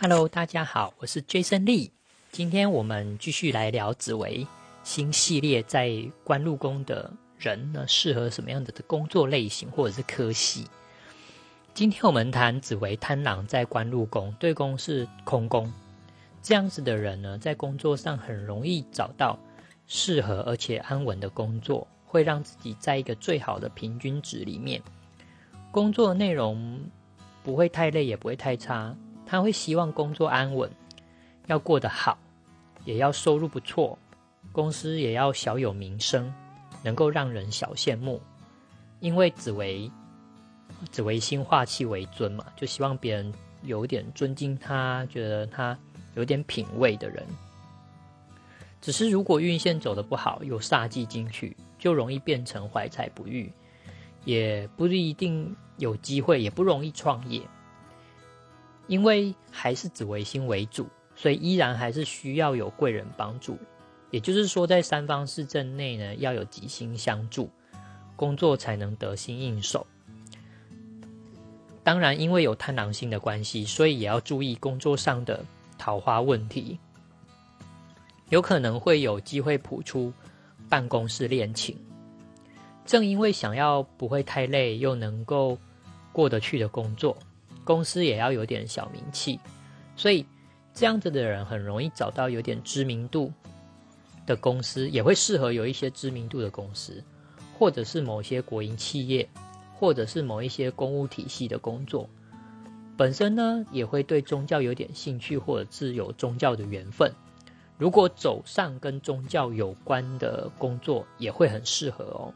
Hello，大家好，我是 Jason Lee。今天我们继续来聊紫薇新系列，在官禄宫的人呢，适合什么样的的工作类型或者是科系？今天我们谈紫薇贪狼在官禄宫，对宫是空宫，这样子的人呢，在工作上很容易找到适合而且安稳的工作，会让自己在一个最好的平均值里面，工作内容不会太累，也不会太差。他会希望工作安稳，要过得好，也要收入不错，公司也要小有名声，能够让人小羡慕。因为紫薇，紫薇星化气为尊嘛，就希望别人有点尊敬他，觉得他有点品味的人。只是如果运线走的不好，有煞气进去，就容易变成怀才不遇，也不一定有机会，也不容易创业。因为还是紫微星为主，所以依然还是需要有贵人帮助。也就是说，在三方四正内呢，要有吉星相助，工作才能得心应手。当然，因为有贪狼星的关系，所以也要注意工作上的桃花问题，有可能会有机会谱出办公室恋情。正因为想要不会太累，又能够过得去的工作。公司也要有点小名气，所以这样子的人很容易找到有点知名度的公司，也会适合有一些知名度的公司，或者是某些国营企业，或者是某一些公务体系的工作。本身呢，也会对宗教有点兴趣，或者是有宗教的缘分。如果走上跟宗教有关的工作，也会很适合哦。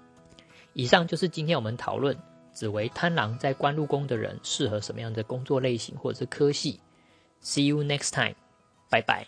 以上就是今天我们讨论。只为贪狼在官禄宫的人适合什么样的工作类型或者是科系？See you next time，拜拜。